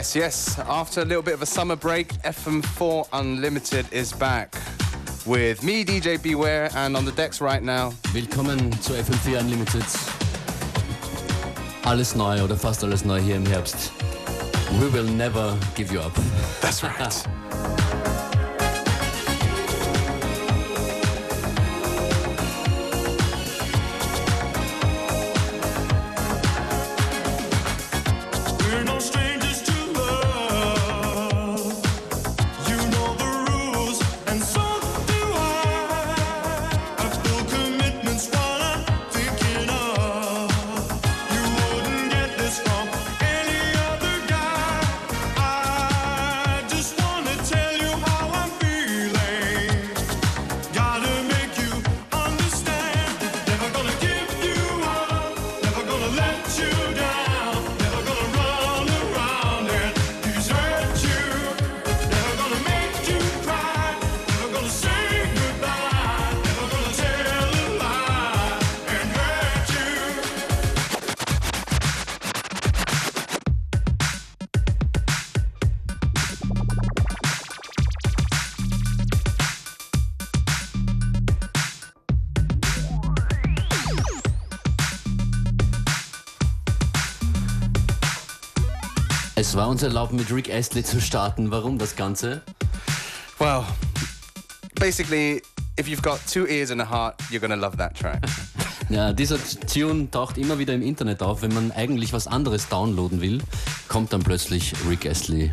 Yes, yes. After a little bit of a summer break, FM4 Unlimited is back with me, DJ Beware, and on the decks right now. Willkommen zu FM4 Unlimited. Alles neu oder fast alles neu hier im Herbst. We will never give you up. That's right. Es war uns erlaubt, mit Rick Astley zu starten. Warum das Ganze? Well, basically, if you've got two ears and a heart, you're gonna love that track. Ja, dieser Tune taucht immer wieder im Internet auf. Wenn man eigentlich was anderes downloaden will, kommt dann plötzlich Rick Astley.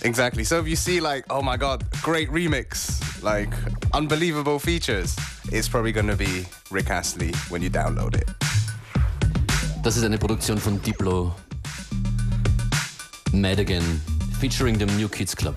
Exactly. So if you see like, oh my god, great remix, like unbelievable features, it's probably gonna be Rick Astley when you download it. Das ist eine Produktion von Diplo. Mad Again, featuring the New Kids Club.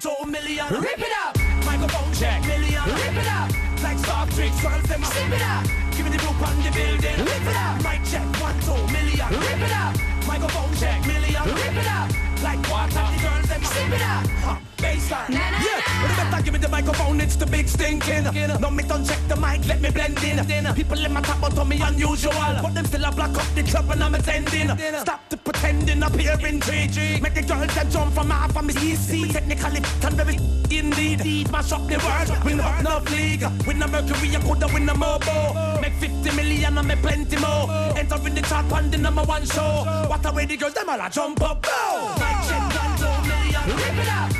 two million. Rip it up. Microphone check, million. Rip it up. Like soft drinks, girls, them sip it up. Give me the group on the building. Rip it up. Mic check, one, two million. Rip it up. Microphone check, million. Rip it up. Like water, the girls, them sip it up. Huh. Na, yeah, na. but the better give me the microphone, it's the big stinking. No, me don't check the mic, let me blend in. People in my top but on me unusual. But them still a block up the club and I'm attending. Stop the pretending in 3G. Make the girls that jump from half of me easy. Technically, and very indeed. Mash up the world, win up no league. Win a Mercury, I coulda win a Mobo. Make 50 million and make plenty more. Enter in the top on the number one show. What a way the girls, them all a jump up. Go! Million. Rip it up.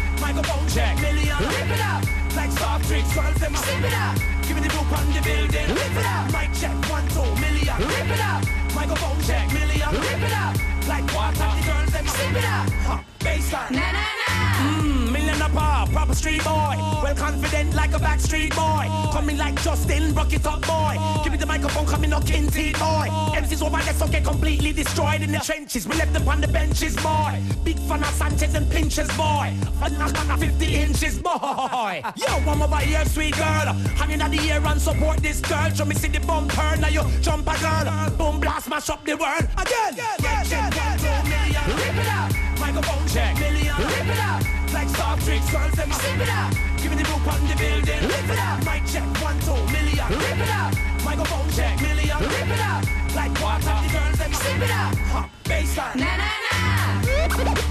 Microphone check, million. Rip it up. Like soft drinks, girls, them a sip it up. Give me the group on the building. Rip it up. Mic check, one, two million. Rip it up. Microphone check, million. Rip it up. Like water, the girls, them a sip it up. Huh. Baseline. Na na na. Mm, up, proper street boy. Well confident like a backstreet boy. Coming like Justin, rock it up boy. Give me the microphone, coming knocking teeth boy. MCs over there, so get completely destroyed in the trenches. We left them on the benches, boy. Big fan of Sanchez and Pinches, boy. And knock on 50 inches, boy. Yo, I'm over here, sweet girl. Hanging out the air and support this girl. Show me see the bumper, now you jump a girl. Boom, blast, mash up the world. Again, yeah, one, million. Rip it up. Microphone check, million. Rip it up. Like soft girls, them sip it up. Give me the group on the building. Rip it up. Mic check, one, two million. Rip it up. Microphone check, million. Rip it up. Like water, the girls, them sip it up. Huh. Baseline. Na na na.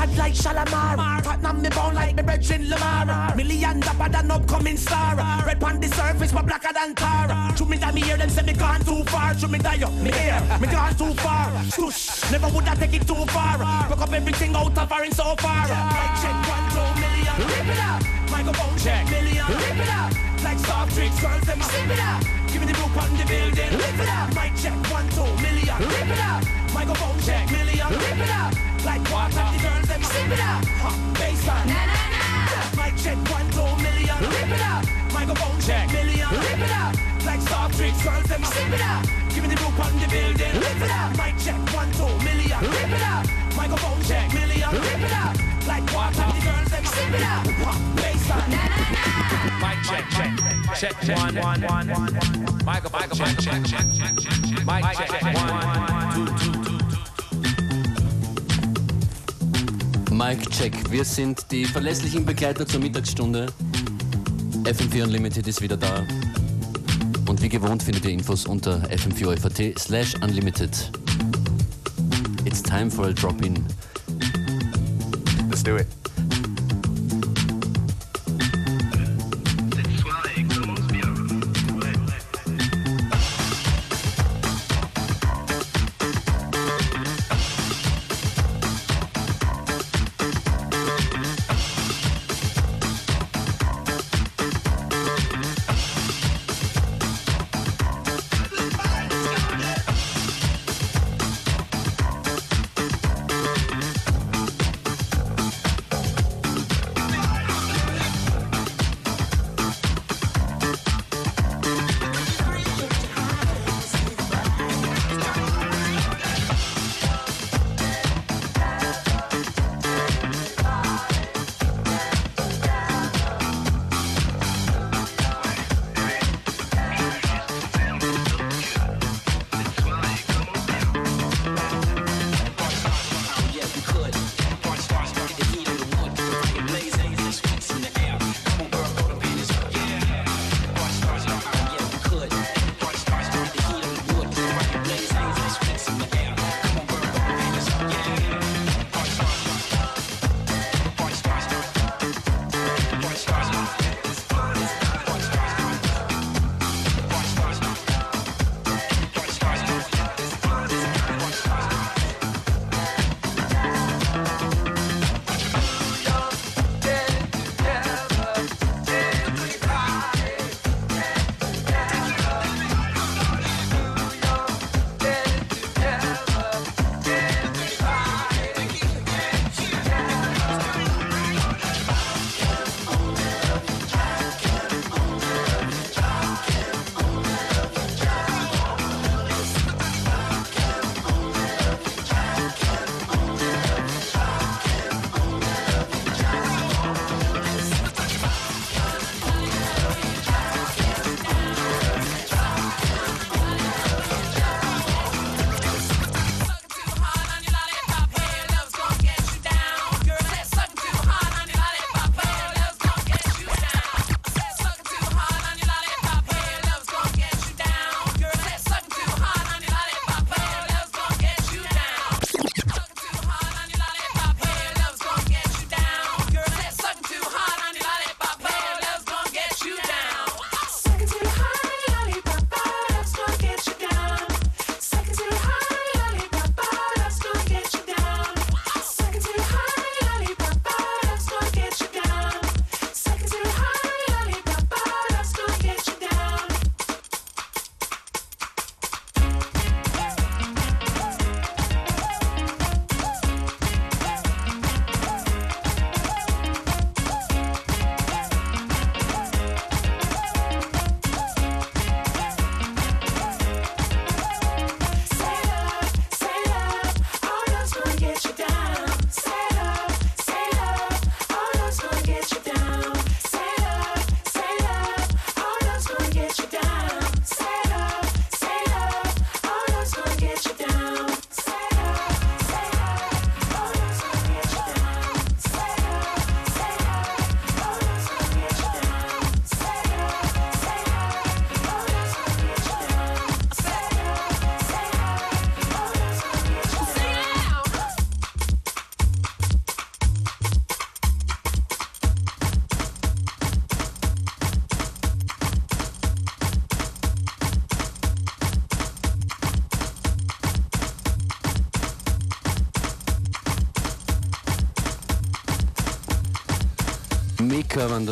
Bad like Shalamar. Tottenham me born like me brethren Lamar. Million dapper than upcoming star. Red on the surface but blacker than tar. Shoot me that me hear them say me gone too far. Shoot me up, me here, me gone too far. Stush, never would I take it too far. Broke up everything out of foreign so far. Check one, two million. Rip it up, microphone check million Rip it up, like soft drinks girls them sip it up Give me the group on the building Rip it up, mic check one, two million Rip it up, microphone check million Rip it up, like water the girls them sip it up huh. Baseline Na na na. Mic check one, two million Rip it up, microphone check million Rip it up, like soft drinks girls them sip it up Give me the group on the building Rip it up, mic check one, two million Rip it up, microphone check million Rip it up, like water the girls them sip it up huh. Mic check, check, check, check, one, one, one, one. Microphone check, check, check, check, check. Mic check, one, two, two, two. Mic Check. Wir sind die verlässlichen Begleiter zur Mittagsstunde. FM4 Unlimited ist wieder da. Und wie gewohnt findet ihr Infos unter fm4 slash unlimited. It's time for a drop-in. Let's do it.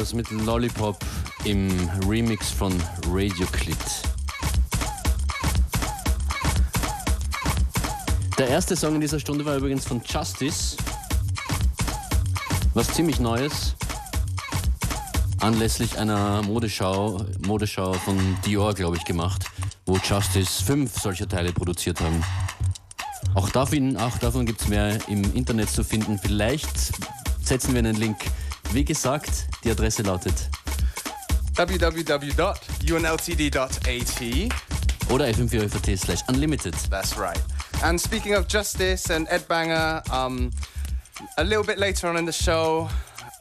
Das mit Lollipop im Remix von Radio Clit. Der erste Song in dieser Stunde war übrigens von Justice. Was ziemlich Neues. Anlässlich einer Modeschau, Modeschau von Dior, glaube ich, gemacht, wo Justice fünf solcher Teile produziert haben. Auch davon, auch davon gibt es mehr im Internet zu finden. Vielleicht setzen wir einen Link. Wie gesagt, die Adresse lautet www.unltd.at. oder fm4 slash unlimited. That's right. And speaking of justice and Ed Banger, um, a little bit later on in the show,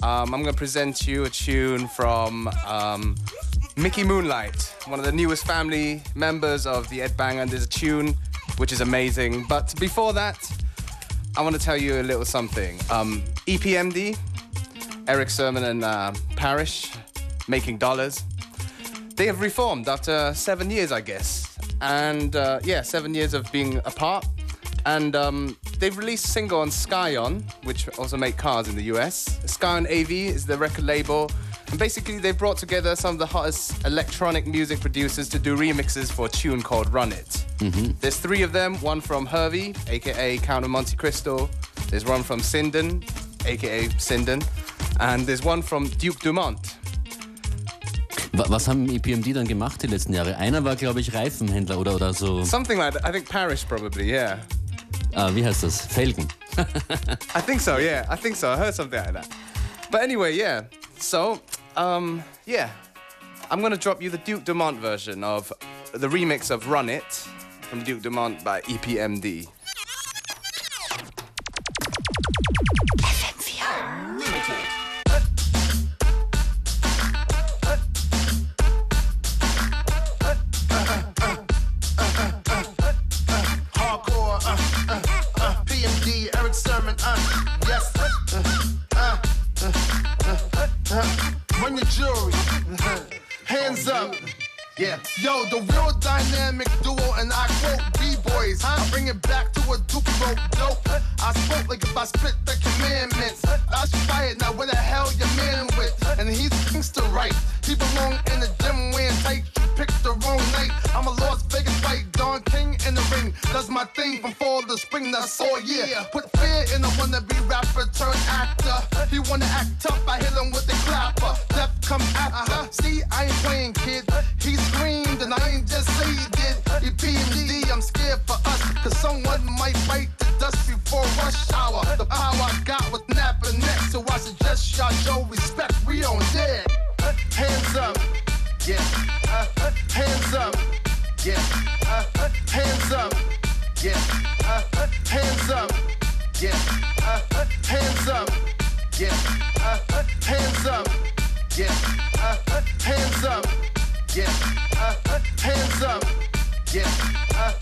um, I'm going to present you a tune from um, Mickey Moonlight, one of the newest family members of the Ed Banger. And there's a tune which is amazing. But before that, I want to tell you a little something. Um, EPMD, Erick Sermon and uh, Parrish, making dollars. They have reformed after seven years, I guess. And uh, yeah, seven years of being apart. And um, they've released a single on Scion, which also make cars in the US. Scion AV is the record label. And basically, they've brought together some of the hottest electronic music producers to do remixes for a tune called Run It. There's three of them one from Herve, aka Count of Monte Cristo. There's one from Sinden, aka Sinden. And there's one from Duke Dumont. Wa- Was haben EPMD dann gemacht die letzten Jahre? Einer war, glaube ich, Reifenhändler oder, oder so. Something like that. I think Parrish probably, yeah. Ah, wie heißt das? Felgen. I think so, yeah. I think so. I heard something like that. But anyway, yeah. So, um, yeah. I'm gonna drop you the Duke Dumont version of the remix of Run It from Duke Dumont by EPMD. Eric Uh, yes. Uh, uh, uh, run your jury. Hands up. Yeah. Yo, the real dynamic duo, and I quote B-boys. I bring it back to a Duke rope dope. I spoke like if I spit the commandments. I should fight now. Where the hell your man with? And he's gangster right. He belong in the my thing before the spring. That's all year. Put fear in a wannabe rapper turned actor. He wanna act tough. I hit him with the clapper. Death come after. See, I ain't playing, kid. He screamed and I ain't just say he did. He PMD, I'm scared for us. Cause someone might bite the dust before rush hour. The power I got was napping next. So I suggest y'all show respect. We on dead. Hands up. Yeah. Uh, hands up. Yeah. Uh, hands up. Yeah. Uh, hands up. Yeah. Uh, hands up. Yeah. Uh, hands up. Yeah. Uh, hands up. Yeah. Uh, hands up. Yeah. Uh,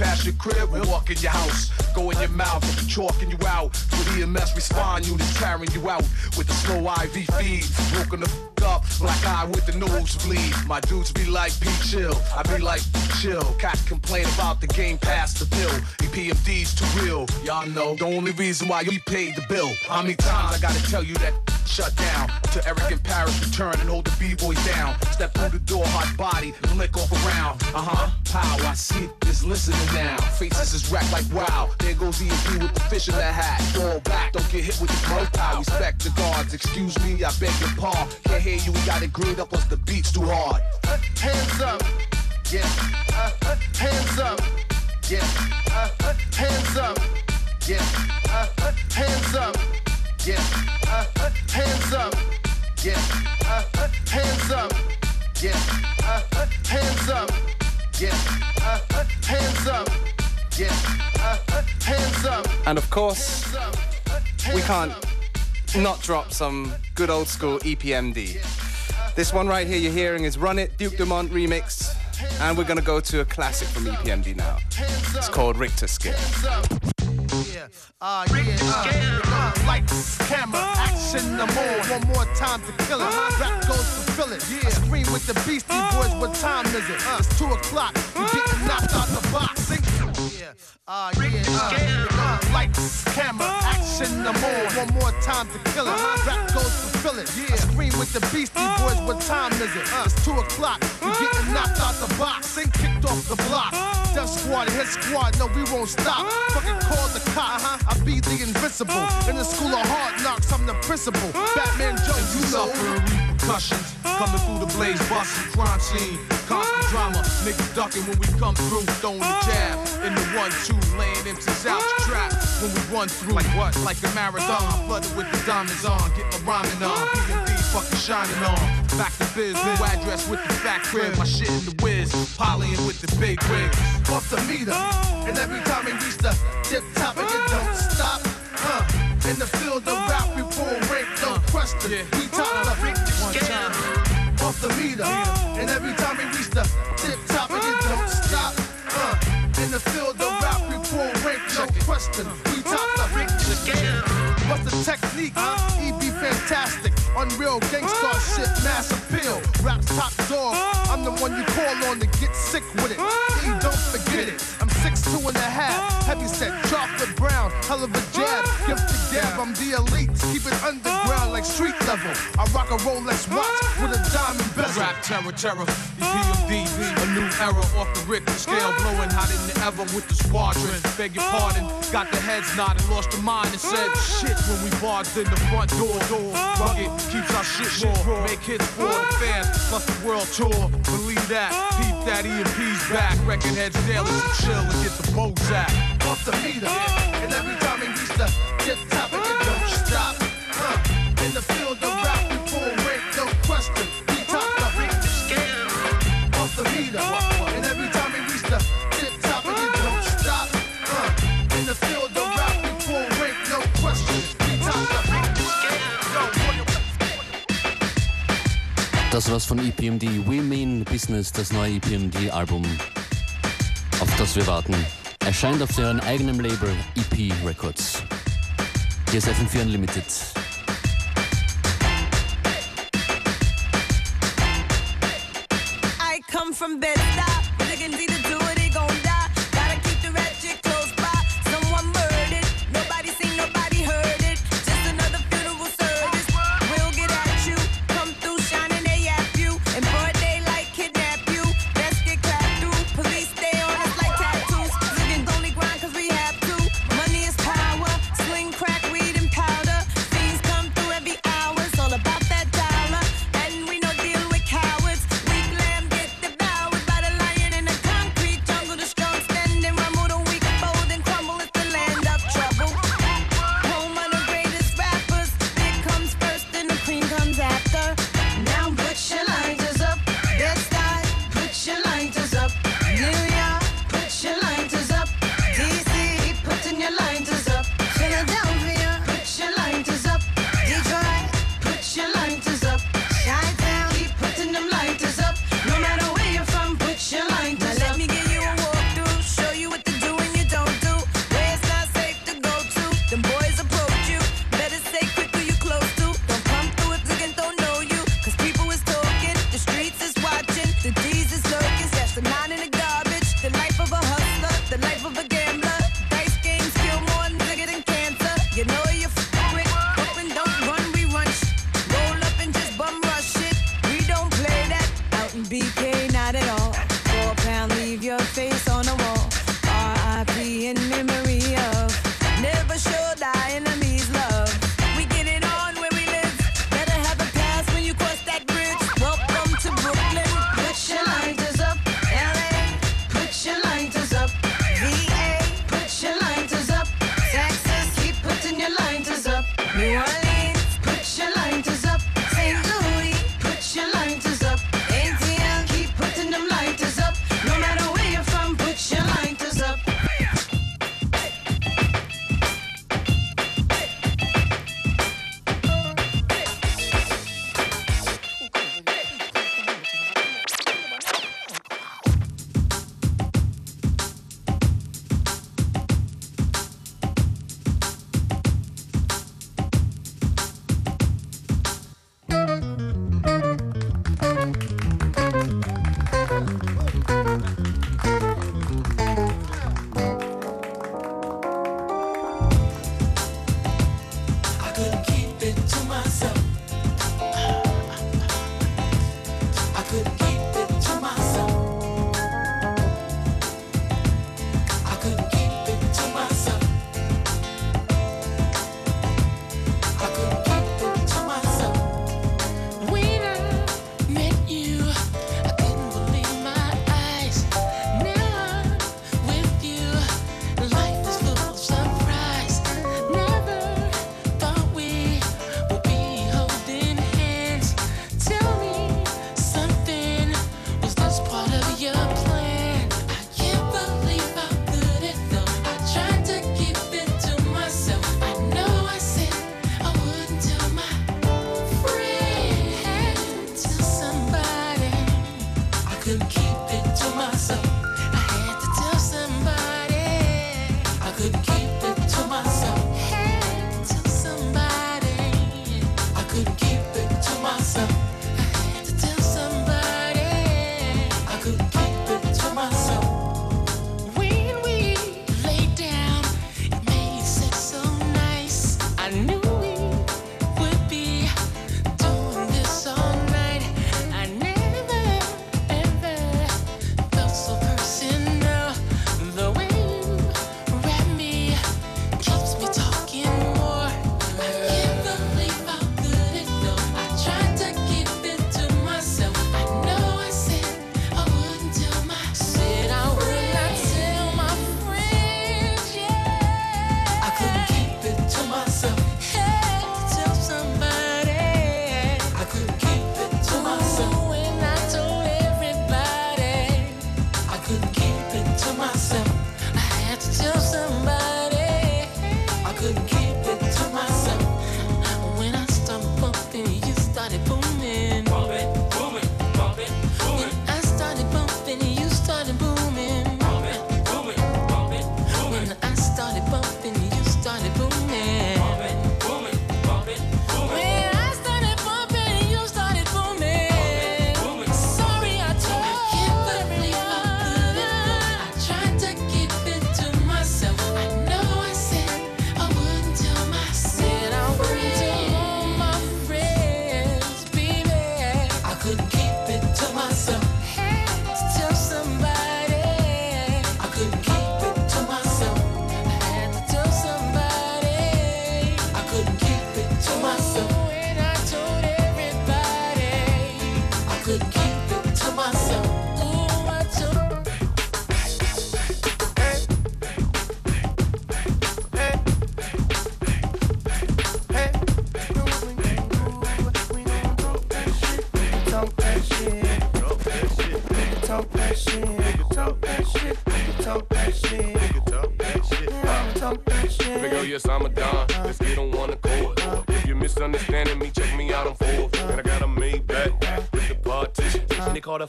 past your crib or walk in your house. Go in your mouth, chalking you out. With EMS respond units carrying you out. With the slow IV feed, broken the f up. Black eye with the nosebleed. My dudes be like, P chill. I be like, chill. Cats complain about the game past the pill. EPMD's too real. Y'all know the only reason why you paid the bill. How many times I gotta tell you that shut down. To Erick and Parrish return and hold the B-boys down. Step through the door, hot body, and lick off around. Uh-huh. Pow, I see is listening now. Faces is wrecked like wow. There goes EMP with the fish in the hat. Fall back, don't get hit with the pow. Respect the guards. Excuse me, I beg your pardon. Can't hear you, we got it greened up, plus the beat's too hard. hands up. Yeah. Uh, hands up. Yeah. Uh, hands up. Yeah. Uh, hands up. Yeah. Uh, hands up. Yeah. Uh, hands up. Yeah. Uh, hands up. Yeah. Uh, hands up. Yeah. Uh, hands up. And of course, we can't not drop some good old school EPMD. This one right here you're hearing is Run It, Duke Dumont remix. And we're gonna go to a classic from EPMD now. It's called Richter Scale. Yeah, uh, yeah, uh, uh, lights, camera, action, the more. One more time to kill it. My rap goes to fill it. I scream with the Beastie Boys. What time is it? It's two o'clock. We getting knocked out the box. Yeah, uh, yeah, uh, uh, lights, camera, action, the more. One more time to kill it. My Rap goes to fill it. Yeah, I scream with the Beastie Boys. What time is it? It's two o'clock. You getting knocked out the box and kicked off the block. Death Squad, Hit Squad, no, we won't stop. Fucking call the cop. I be the invincible. In the school of hard knocks, I'm the principal. Batman Joe, you know. Suffering coming through the blaze, busting crime scene. Constant drama, niggas ducking when we come through, throwing the jab in the one-two, laying MCs out the trap when we run through. Like what? Like a marathon, flooded with the diamonds on, get my rhyming on, PMD fucking shining on. Back to biz, new address with the fat crib, my shit in the whiz, polying with the big wigs. off the meter. And every time we reach the tip top, and it don't stop. Huh. In the field of rap, we pull rank, no question. Yeah. We top the One time. off the meter. And every time we reach the tip top, and it don't stop. Huh. In the field of rap, we pull rank, no question. We top the What's the technique? EB fantastic. Unreal gangsta uh-huh. shit, mass appeal. Rap top dog. I'm the one you call on to get sick with it. Uh-huh. E, don't forget it. I'm six two and a half. Uh-huh. Heavy set, chocolate brown. Hell of a jab. Gift to gab. I'm the elite. Keep it underground like street level. I rock a Rolex watch with a diamond bezel. Rap terror, terror, EPMD, a new era off the Richter scale, blowing hotter than ever with the squadron. Beg your pardon, got the heads nodded, lost the mind and said shit when we barged in the front door. door. Rugged, keeps our shit raw, make hits for the fans, plus the world tour. Believe that, peep that EMP's back, record heads daily, so chill and get the Bozak. off the meter. And every time we reach the tip top, it don't stop. Huh. In the field Das war's von EPMD. We Mean Business, das neue EPMD-Album, auf das wir warten. Erscheint auf deren eigenem Label EP Records. Hier ist FM4 Unlimited.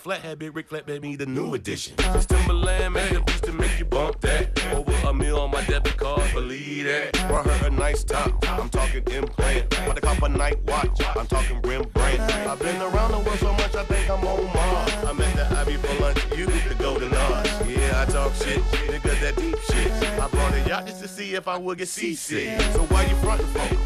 flathead, big Rick Flatbed, me the new edition. It's Timbaland, man, the beats to make you bump that. Over a meal on my debit card, believe that. Brought her a nice top, I'm talking implant. Bought a cop a night watch, I'm talking Rembrandt. I've been around the world so much, I think I'm on Mars. I'm at the Ivy for lunch, you the Golden Arch. Yeah, I talk shit, nigga, that deep shit. I brought a yacht just to see if I would get seasick. So why you frontin' for?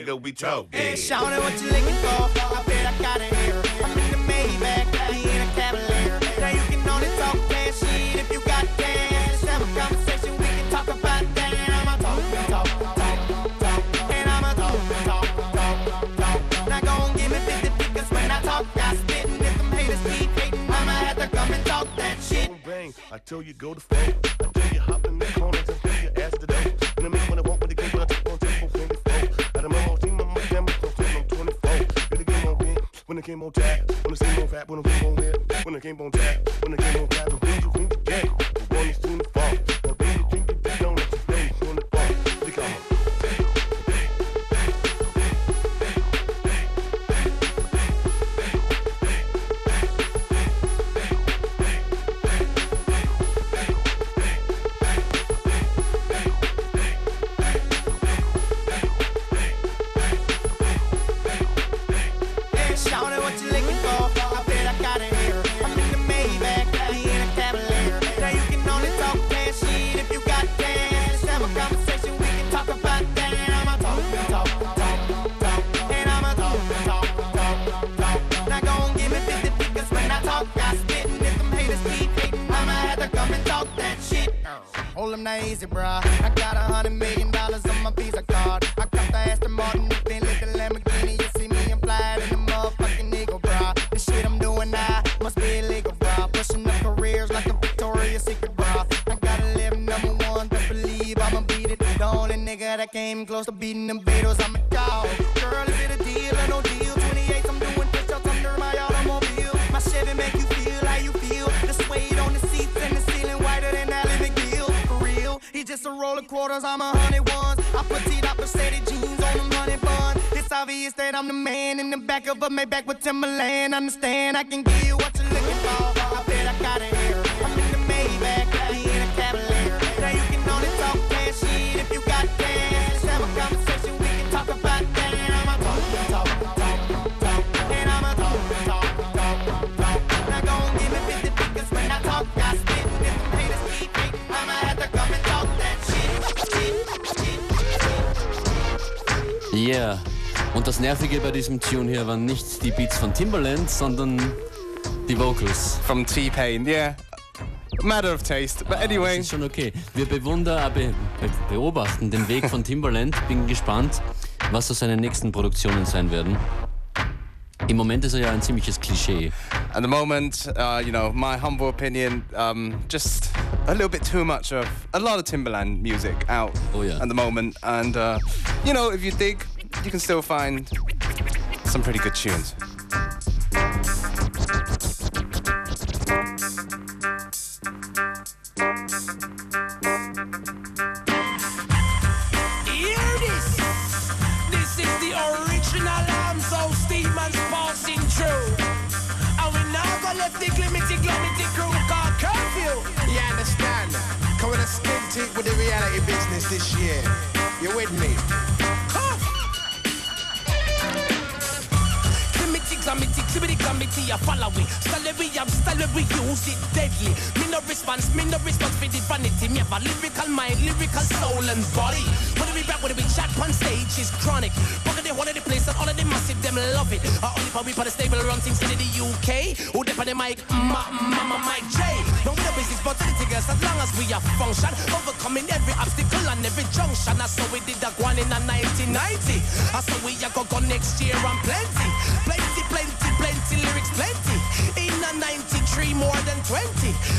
nigga, we told. Yeah. Shout what you looking for. I bet I got it here. I'm in the Maybach, I ain't a Cavalier. Now you can only talk that shit if you got cash. Have a conversation, we can talk about that. I'ma talk, talk, talk, talk, and I'ma talk, talk, talk, talk. Now gon' give me 50 because when I talk, I spit, and if them haters keep hating, I'ma have to come and talk that shit. Bang, I tell you go to fame, I tell you hop in the corner, I tell you. when I came on tap, when I same on fat, when I came on tap, when I came on tap, when I came on tap, the booty, yeah, the one is too far. Not easy, bruh. I got a hundred million dollars on my Visa card. I got the Aston Martin, the Bentley, the Lamborghini. You see me, I'm flying in the motherfucking Eagle, bruh. The shit I'm doing now must be illegal, bruh. Pushing up careers like a Victoria's Secret, bruh. I gotta live number one, don't believe I'ma beat it. The only nigga that came close to beating them Beatles, I'm a dog. Girl, is it a deal or no deal? 28, I'm doing push-ups under my automobile. My Chevy make you just a roll of quarters, I'm a hundred ones. I put it up Mercedes jeans on them bun. It's obvious that I'm the man in the back of a Maybach with Timberland. Understand, I can give you what you're looking for. I bet I got it Yeah. Und das Nervige bei diesem Tune hier waren nicht die Beats von Timbaland, sondern die Vocals. From T-Pain, yeah. Matter of taste. But anyway. Das ist schon okay. Wir bewundern, be be beobachten den Weg von Timbaland. Bin gespannt, was so seine nächsten Produktionen sein werden. Im Moment ist er ja ein ziemliches Klischee. At the moment, uh, you know, my humble opinion, um, just a little bit too much of a lot of Timberland music out Oh, yeah. at the moment. And, uh, you know, if you dig, you can still find some pretty good tunes. Hear this. This is the original Amso Stevens passing through. And we now go left the glimity glimity crew called curfew. You understand? Coming a skin with the reality business this year. You with me? Glimity glimity glimity I follow it. Salary I'm salary use it deadly. Me no response, me no response for the vanity. Me have a lyrical mind, lyrical soul and body. Whether we rap, whether we chat on stage is chronic. Fuck they one of the place and all of them massive, them love it. I only for we for the stable run things in the UK. Who dip on the mic? Ma, mama Mike J. No we no business but the girls as long as we are function. Overcoming every obstacle and every junction. That's how we did that one in a 1990. That's how we are go next year and plenty. Plenty, plenty, plenty lyrics, plenty. In a 93 more than 20.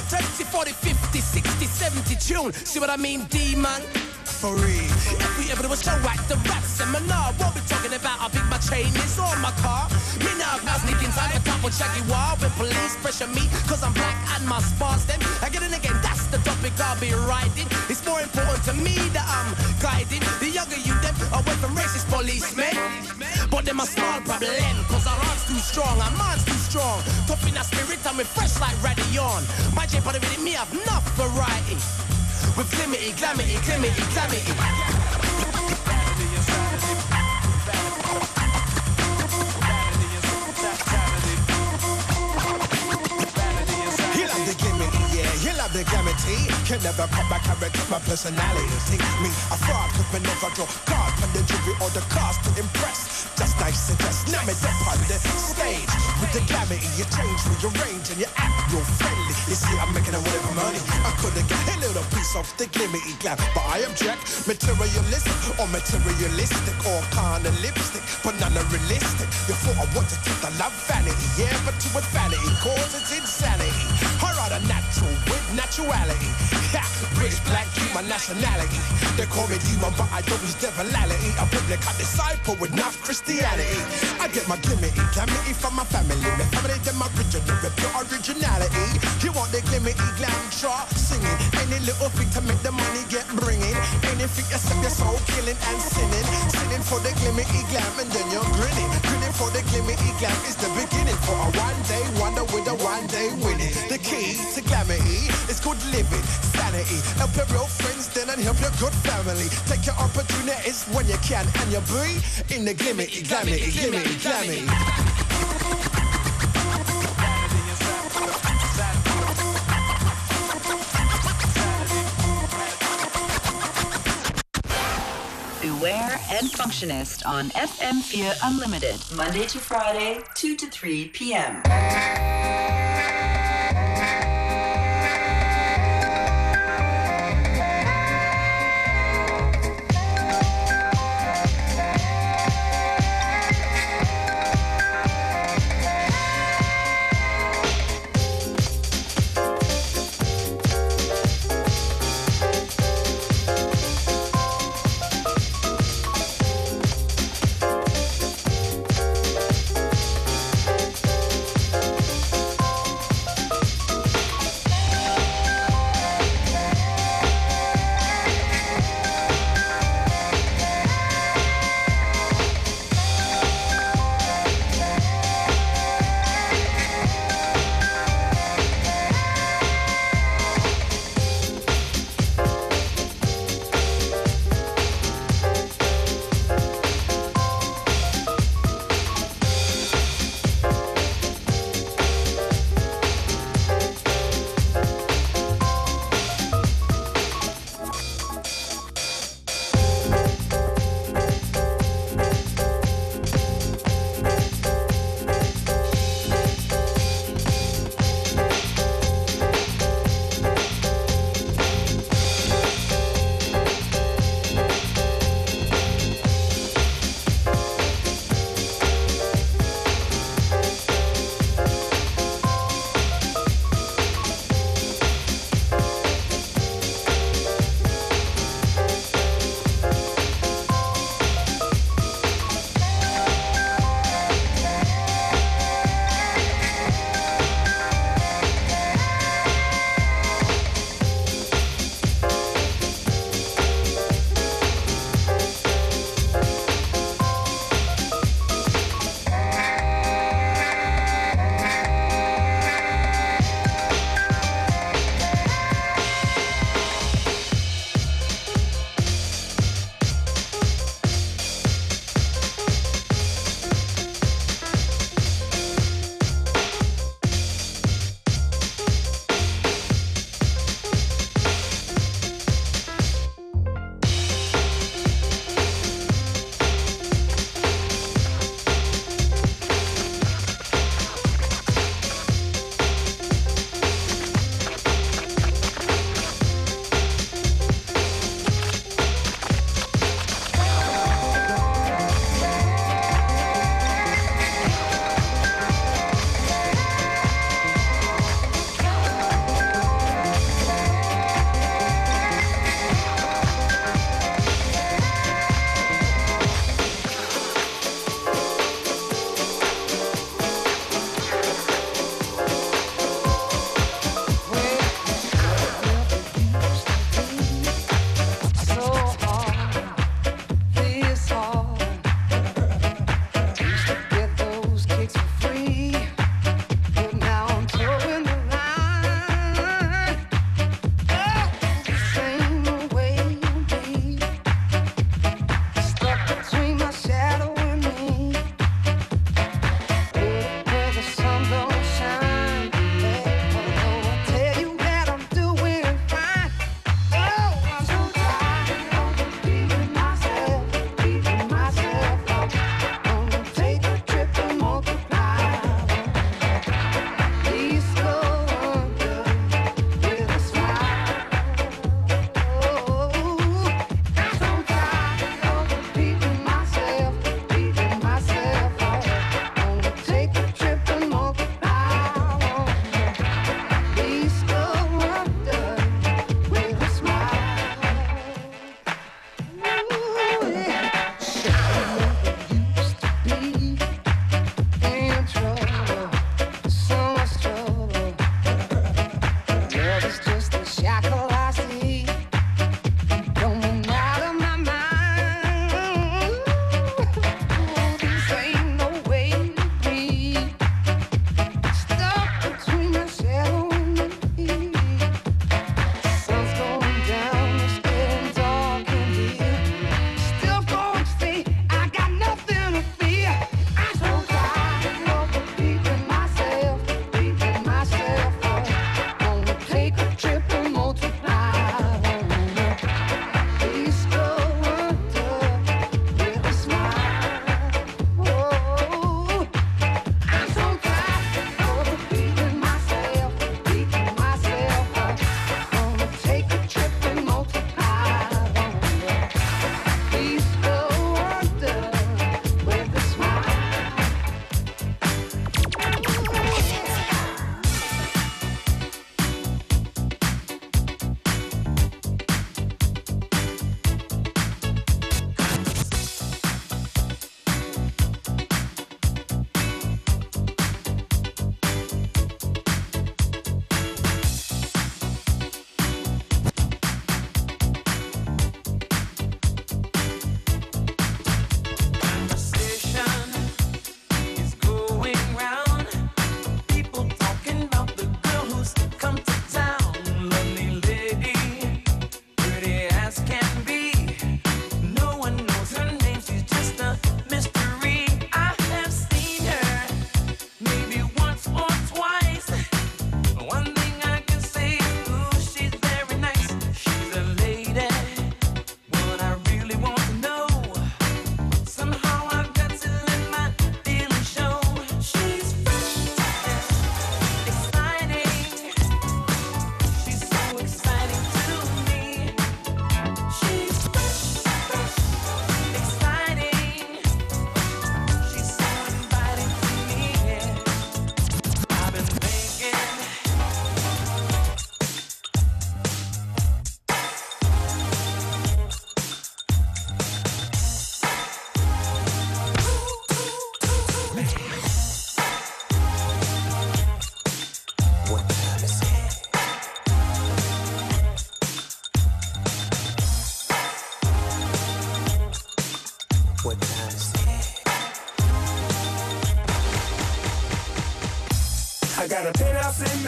30, 40, 50, 60, 70 tune. See what I mean, D-man? For real. If we ever do a show at the rap seminar, what we talking about? I think my chain is on my car. Me now, now sneak inside the top with Shaggy Wall. When police pressure me, cause I'm black and my spars them. Again and again, that's the topic I'll be riding. It's more important to me that I'm guiding the younger you them away from racist policemen. But them a small problem, cause our heart's too strong, our mind's too strong. In our spirit we fresh like Radion. My J of it, me have enough variety. With glimity, glamity, glimity, glamity. Love the gimmicky, yeah, he love the gamity. Can never cut my character, my personality. Think me, a fraud, could me never draw card from the jury or the cast to impress. Just nice and just now me up on the stage. With the glamity, you change, rearrange, and you act real friendly. You see, I'm making a whatever money. I could have got a little piece of the glimity glam, but I object. Materialistic or materialistic or kind of lipstick, but none are realistic. Before I want to the love vanity, yeah, but too a vanity cause it's insanity. Her rather natural with naturality. Ha, British black, my nationality. They call me demon, but I don't use devility. A biblical disciple with enough Christianity. I get my glimity, glamity from my family. My family, them original, pure originality. You want the glimity glam draw, singing. Any little thing to make the money get bringing. Anything you set your soul killing and sinning. Sinning for the glimity glam and then you're grinning. Grinning for the glimity glam is the beginning for a one day wonder with a one day winning. The key to glamity is good living, sanity. Help your real friends then and help your good family. Take your opportunities when you can and you be in the glimity, glamity, glimity, glamity. Beware and Functionist on FM4 Unlimited, Monday to Friday, 2 to 3 p.m.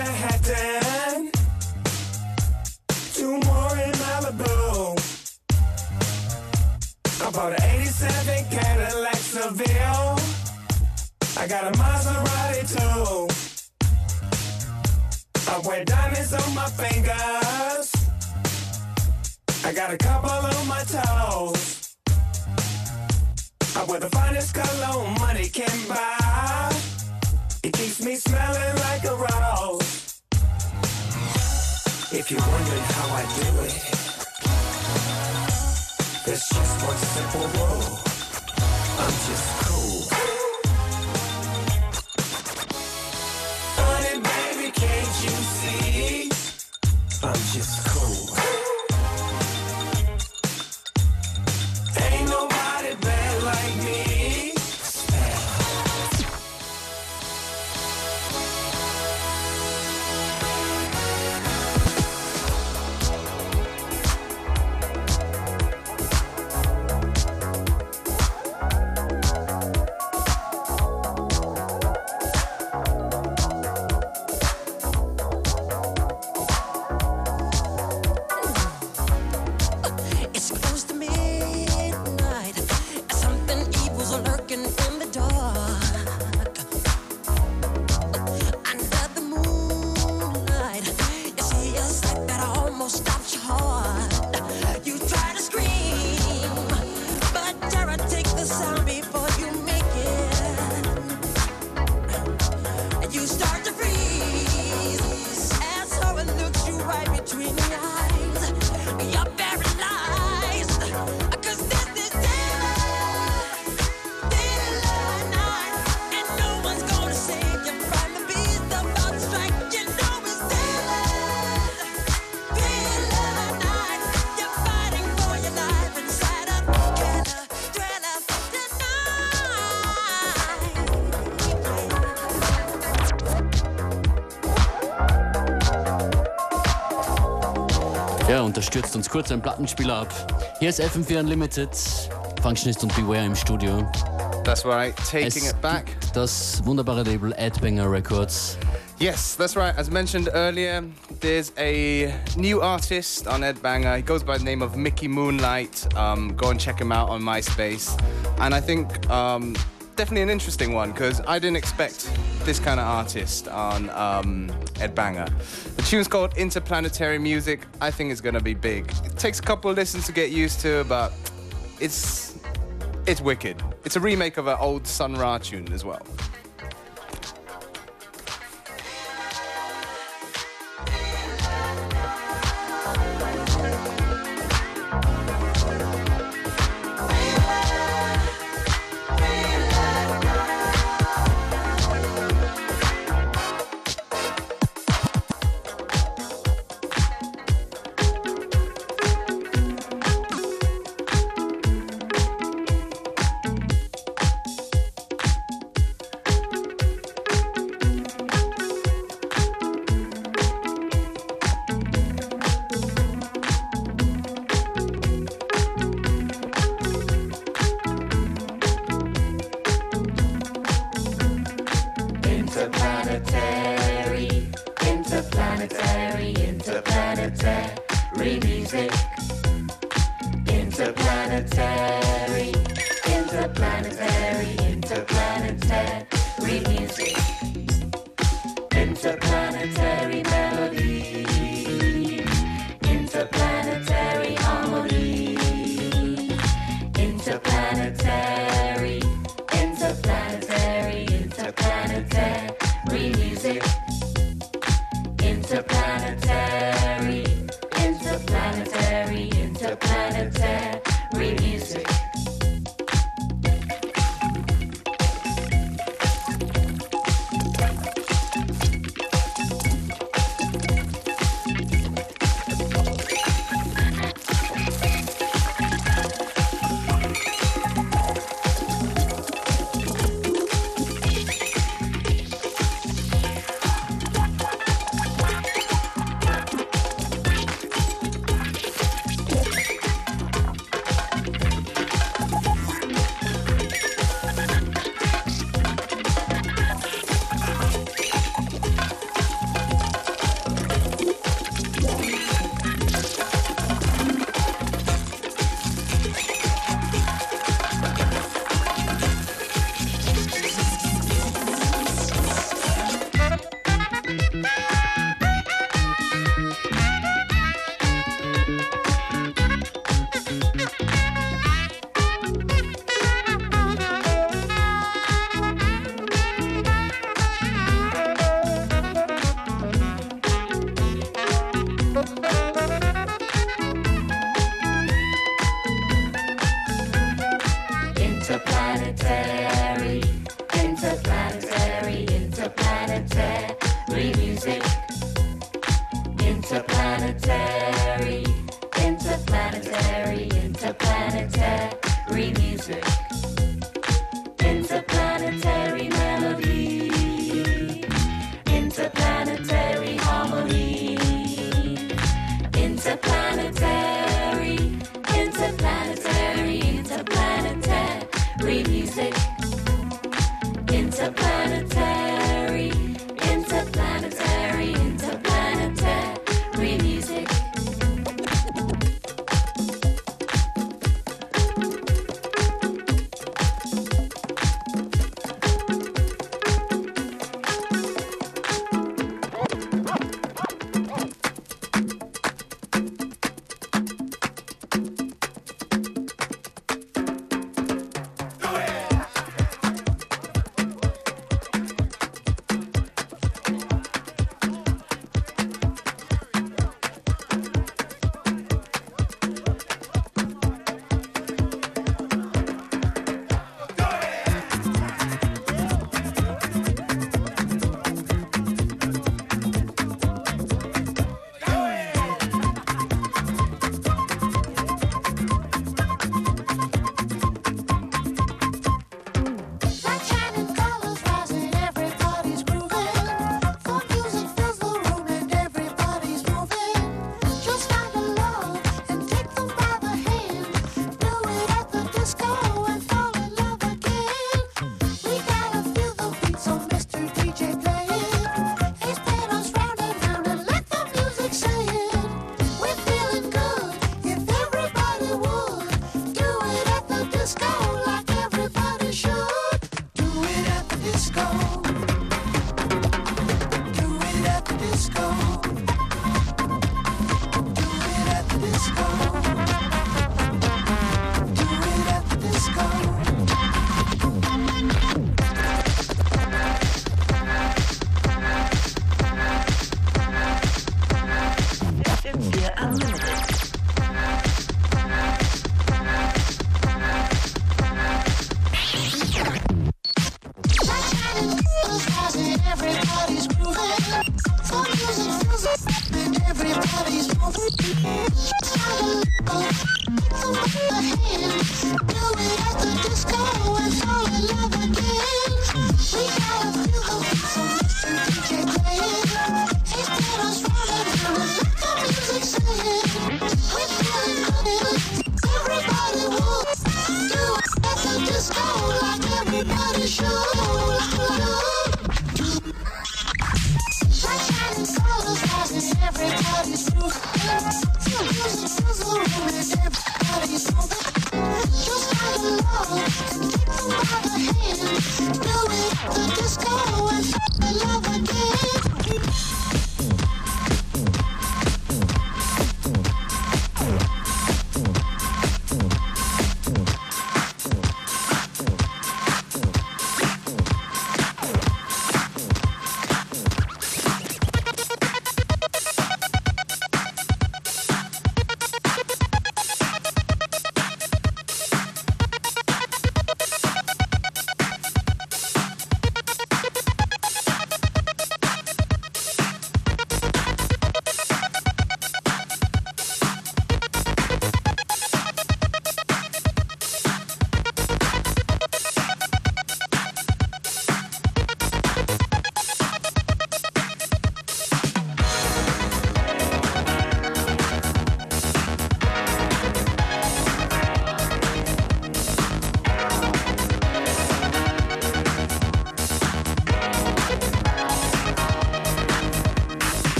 Manhattan, two more in Malibu. I bought an 87 Cadillac Seville. I got a Maserati too. I wear diamonds on my fingers. I got a couple on my toes. I wear the finest cologne money can buy. It keeps me smelling like a rose. If you're wondering how I do it, there's just one simple rule. I'm just cool. Honey, baby, can't you see? I'm just cool. Stürzt uns kurz ein Plattenspieler ab. Hier ist FM4 Unlimited, Functionist und Beware im Studio. That's right, taking Es it back. Das wunderbare Label Ed Banger Records. Yes, that's right. As mentioned earlier, there's a new artist on Ed Banger. He goes by the name of Mickey Moonlight. Um, go and check him out on MySpace. And I think um, definitely an interesting one because I didn't expect this kind of artist on um, Ed Banger. The tune's called Interplanetary Music. I think it's gonna be big. It takes a couple of listens to get used to, but it's it's wicked. It's a remake of an old Sun Ra tune as well.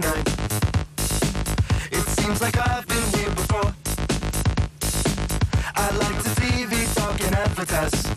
tonight. It seems like I've been here before. I like to TV these talking advertisements.